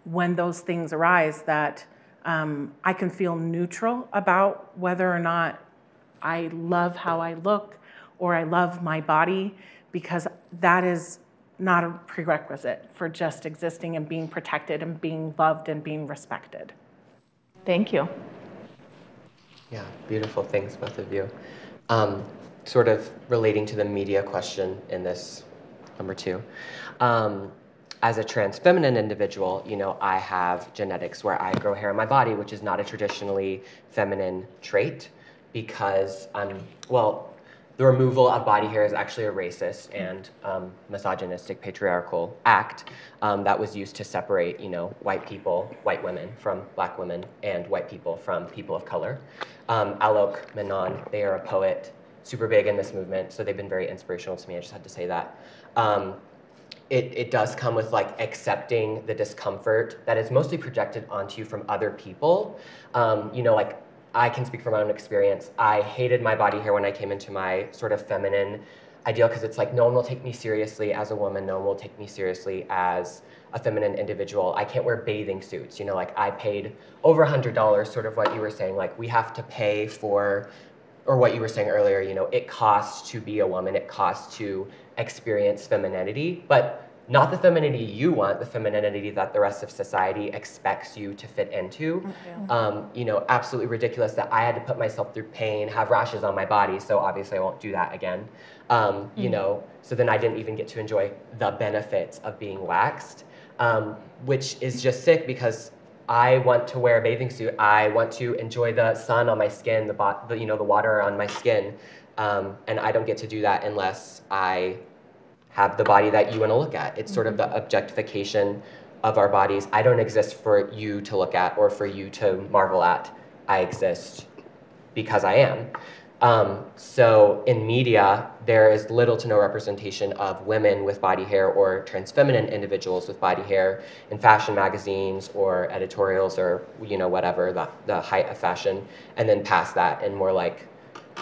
when those things arise, that um, I can feel neutral about whether or not I love how I look or I love my body because that is not a prerequisite for just existing and being protected and being loved and being respected. Thank you. Yeah, beautiful things, both of you. Um, sort of relating to the media question in this number two. Um, as a trans feminine individual, you know, I have genetics where I grow hair in my body, which is not a traditionally feminine trait because, um, well, the removal of body hair is actually a racist and um, misogynistic patriarchal act um, that was used to separate, you know, white people, white women from black women, and white people from people of color. Um, Alok Menon, they are a poet, super big in this movement, so they've been very inspirational to me. I just had to say that. Um, it, it does come with like accepting the discomfort that is mostly projected onto you from other people. Um, you know, like I can speak from my own experience. I hated my body hair when I came into my sort of feminine ideal because it's like no one will take me seriously as a woman, no one will take me seriously as a feminine individual. I can't wear bathing suits. You know, like I paid over a hundred dollars, sort of what you were saying. Like we have to pay for, or what you were saying earlier. You know, it costs to be a woman. It costs to experience femininity, but not the femininity you want, the femininity that the rest of society expects you to fit into. Okay. Um, you know, absolutely ridiculous that I had to put myself through pain, have rashes on my body, so obviously I won't do that again. Um, mm-hmm. You know, so then I didn't even get to enjoy the benefits of being waxed, um, which is just sick because I want to wear a bathing suit. I want to enjoy the sun on my skin, the, bo- the you know the water on my skin, um, and I don't get to do that unless I have the body that you want to look at. It's sort of the mm-hmm. objectification of our bodies. I don't exist for you to look at or for you to marvel at. I exist because I am. Um, so in media, there is little to no representation of women with body hair or trans feminine individuals with body hair in fashion magazines or editorials or you know whatever the, the height of fashion, and then past that in more like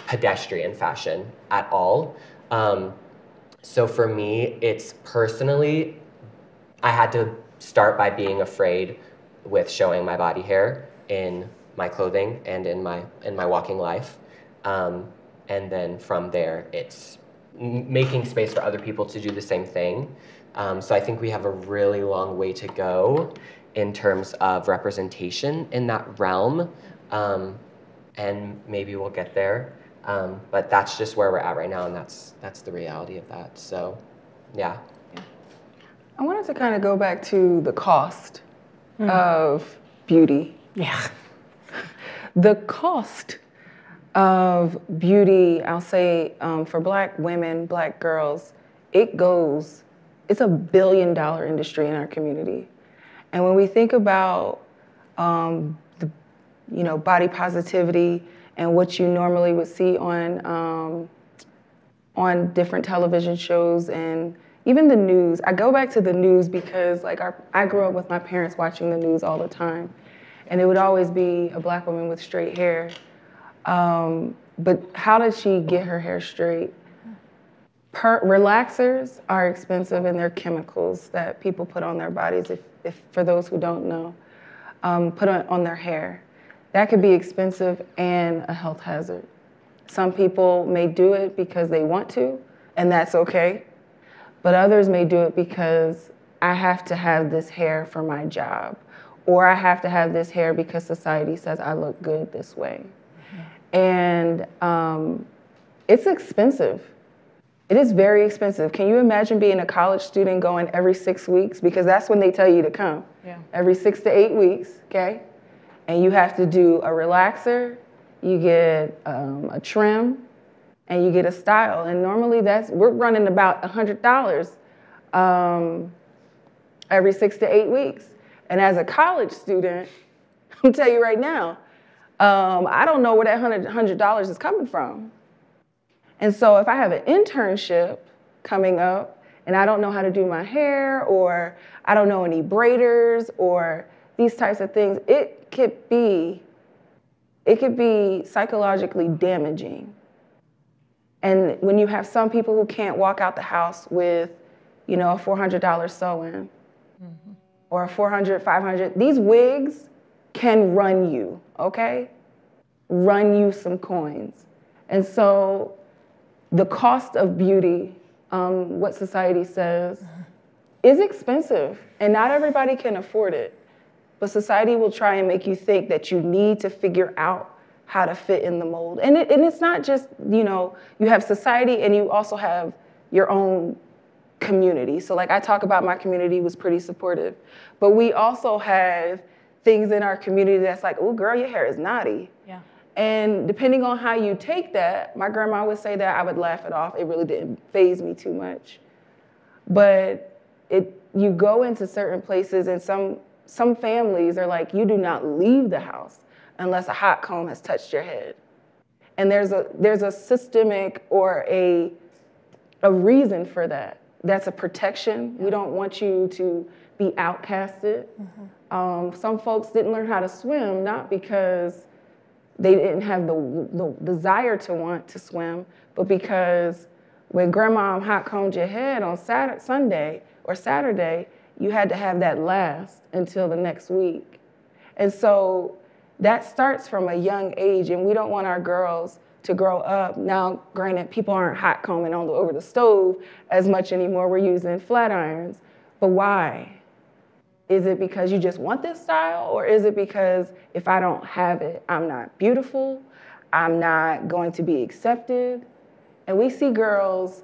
pedestrian fashion at all. Um, so for me, it's personally, I had to start by being afraid with showing my body hair in my clothing and in my in my walking life, um, and then from there, it's making space for other people to do the same thing. Um, so I think we have a really long way to go in terms of representation in that realm, um, and maybe we'll get there. Um, but that's just where we're at right now, and that's that's the reality of that. So, yeah. I wanted to kind of go back to the cost mm. of beauty. Yeah. The cost of beauty, I'll say, um, for Black women, Black girls, it goes. It's a billion dollar industry in our community, and when we think about um, the, you know, body positivity and what you normally would see on um, on different television shows and even the news. I go back to the news because like our, I grew up with my parents watching the news all the time, and it would always be a black woman with straight hair. Um, but how did she get her hair straight? per, relaxers are expensive and they're chemicals that people put on their bodies, if, if for those who don't know, um, put on, on their hair. That could be expensive and a health hazard. Some people may do it because they want to, and that's okay. But others may do it because I have to have this hair for my job, or I have to have this hair because society says I look good this way. And um, it's expensive. It is very expensive. Can you imagine being a college student going every six weeks? Because that's when they tell you to come. Yeah. Every six to eight weeks, okay? And you have to do a relaxer, you get um, a trim, and you get a style. And normally that's, we're running about $100 um, every six to eight weeks. And as a college student, I'll tell you right now, um, I don't know where that $100, $100 is coming from. And so if I have an internship coming up and I don't know how to do my hair or I don't know any braiders or these types of things, it could be it could be psychologically damaging. And when you have some people who can't walk out the house with, you know, a $400 sew-in mm-hmm. or a 400, 500, these wigs can run you, okay? Run you some coins. And so the cost of beauty, um, what society says, is expensive, and not everybody can afford it. But society will try and make you think that you need to figure out how to fit in the mold. And, it, and it's not just, you know, you have society and you also have your own community. So, like I talk about, my community was pretty supportive. But we also have things in our community that's like, oh, girl, your hair is naughty. Yeah. And depending on how you take that, my grandma would say that I would laugh it off. It really didn't phase me too much. But it you go into certain places and some some families are like, you do not leave the house unless a hot comb has touched your head. And there's a there's a systemic or a a reason for that. That's a protection. We don't want you to be outcasted. Mm-hmm. Um, some folks didn't learn how to swim not because they didn't have the, the desire to want to swim, but because when grandma hot combed your head on Saturday, Sunday or Saturday, you had to have that last until the next week. And so that starts from a young age, and we don't want our girls to grow up. Now, granted, people aren't hot combing all over the stove as much anymore. We're using flat irons. But why? Is it because you just want this style, or is it because if I don't have it, I'm not beautiful, I'm not going to be accepted? And we see girls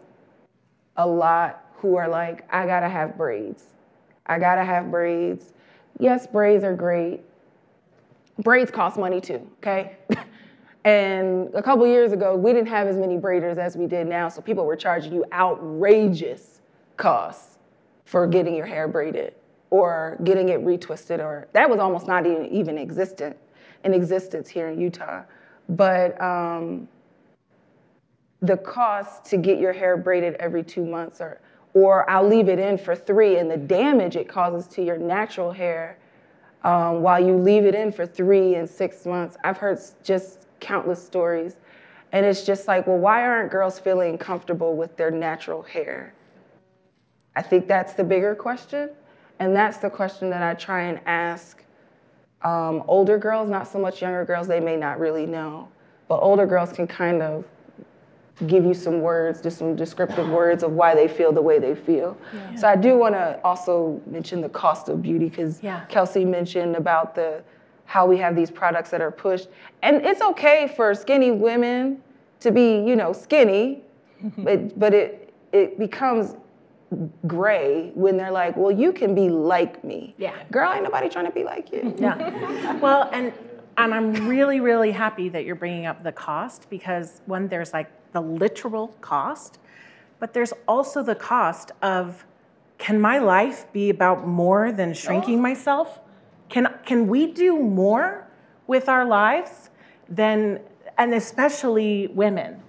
a lot who are like, I gotta have braids. I gotta have braids. Yes, braids are great. Braids cost money too, okay? and a couple years ago, we didn't have as many braiders as we did now, so people were charging you outrageous costs for getting your hair braided or getting it retwisted or that was almost not even, even existent in existence here in Utah. But um, the cost to get your hair braided every two months or or I'll leave it in for three and the damage it causes to your natural hair um, while you leave it in for three and six months. I've heard just countless stories. And it's just like, well, why aren't girls feeling comfortable with their natural hair? I think that's the bigger question. And that's the question that I try and ask um, older girls, not so much younger girls, they may not really know. But older girls can kind of give you some words, just some descriptive words of why they feel the way they feel. Yeah. So I do want to also mention the cost of beauty because yeah. Kelsey mentioned about the how we have these products that are pushed, and it's okay for skinny women to be, you know, skinny, but but it it becomes gray when they're like, well, you can be like me. Yeah. Girl, ain't nobody trying to be like you. Yeah. well, and and I'm really, really happy that you're bringing up the cost because one, there's like the literal cost, but there's also the cost of can my life be about more than shrinking oh. myself? Can, can we do more with our lives than, and especially women?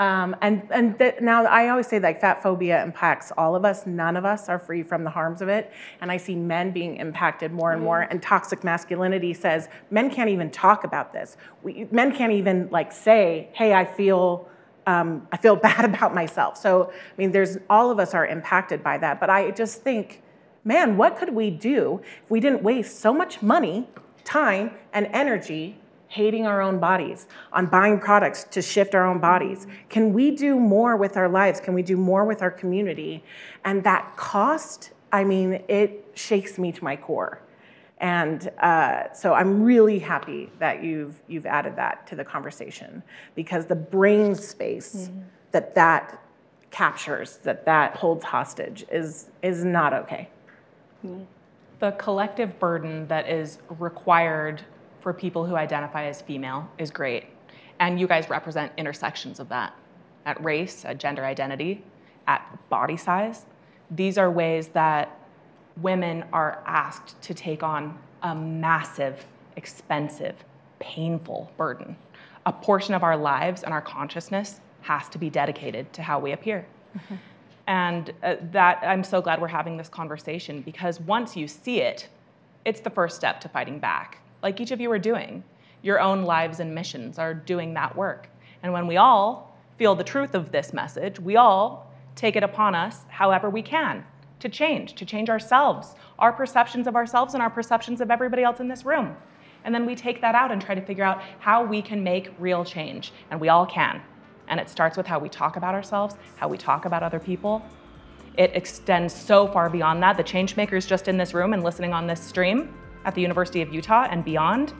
Um, and and th- now I always say that fat phobia impacts all of us. None of us are free from the harms of it. And I see men being impacted more and more. And toxic masculinity says men can't even talk about this. We, men can't even like say, "Hey, I feel um, I feel bad about myself. So, I mean, there's all of us are impacted by that. But I just think, man, what could we do if we didn't waste so much money, time, and energy hating our own bodies, on buying products to shift our own bodies? Can we do more with our lives? Can we do more with our community? And that cost, I mean, it shakes me to my core. And uh, so I'm really happy that you've you've added that to the conversation because the brain space mm-hmm. that that captures, that that holds hostage, is is not okay. Mm-hmm. The collective burden that is required for people who identify as female is great, and you guys represent intersections of that, at race, at gender identity, at body size. These are ways that women are asked to take on a massive, expensive, painful burden. A portion of our lives and our consciousness has to be dedicated to how we appear. Mm-hmm. And uh, that I'm so glad we're having this conversation because once you see it, it's the first step to fighting back. Like each of you are doing. Your own lives and missions are doing that work. And when we all feel the truth of this message, we all take it upon us however we can to change, to change ourselves, our perceptions of ourselves and our perceptions of everybody else in this room. And then we take that out and try to figure out how we can make real change. And we all can. And it starts with how we talk about ourselves, how we talk about other people. It extends so far beyond that. The change makers just in this room and listening on this stream at the University of Utah and beyond,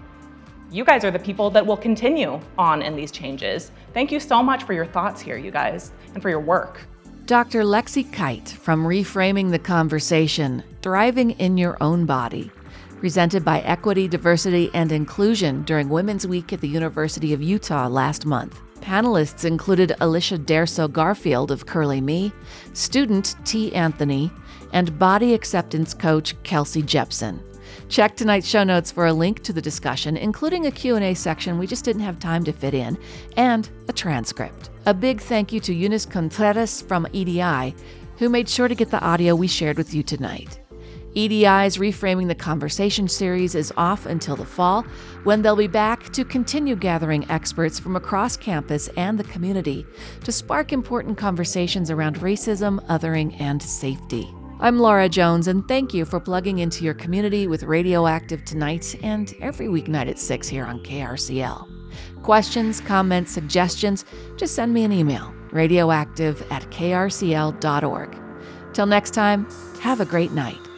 you guys are the people that will continue on in these changes. Thank you so much for your thoughts here, you guys, and for your work. Dr. Lexie Kite from Reframing the Conversation Thriving in Your Own Body, presented by Equity, Diversity, and Inclusion during Women's Week at the University of Utah last month. Panelists included Alicia Derso Garfield of Curly Me, student T. Anthony, and body acceptance coach Kelsey Jepson. Check tonight's show notes for a link to the discussion, including a Q&A section we just didn't have time to fit in, and a transcript. A big thank you to Eunice Contreras from EDI, who made sure to get the audio we shared with you tonight. EDI's Reframing the Conversation series is off until the fall, when they'll be back to continue gathering experts from across campus and the community to spark important conversations around racism, othering, and safety. I'm Laura Jones, and thank you for plugging into your community with Radioactive tonight and every weeknight at 6 here on KRCL. Questions, comments, suggestions, just send me an email radioactive at krcl.org. Till next time, have a great night.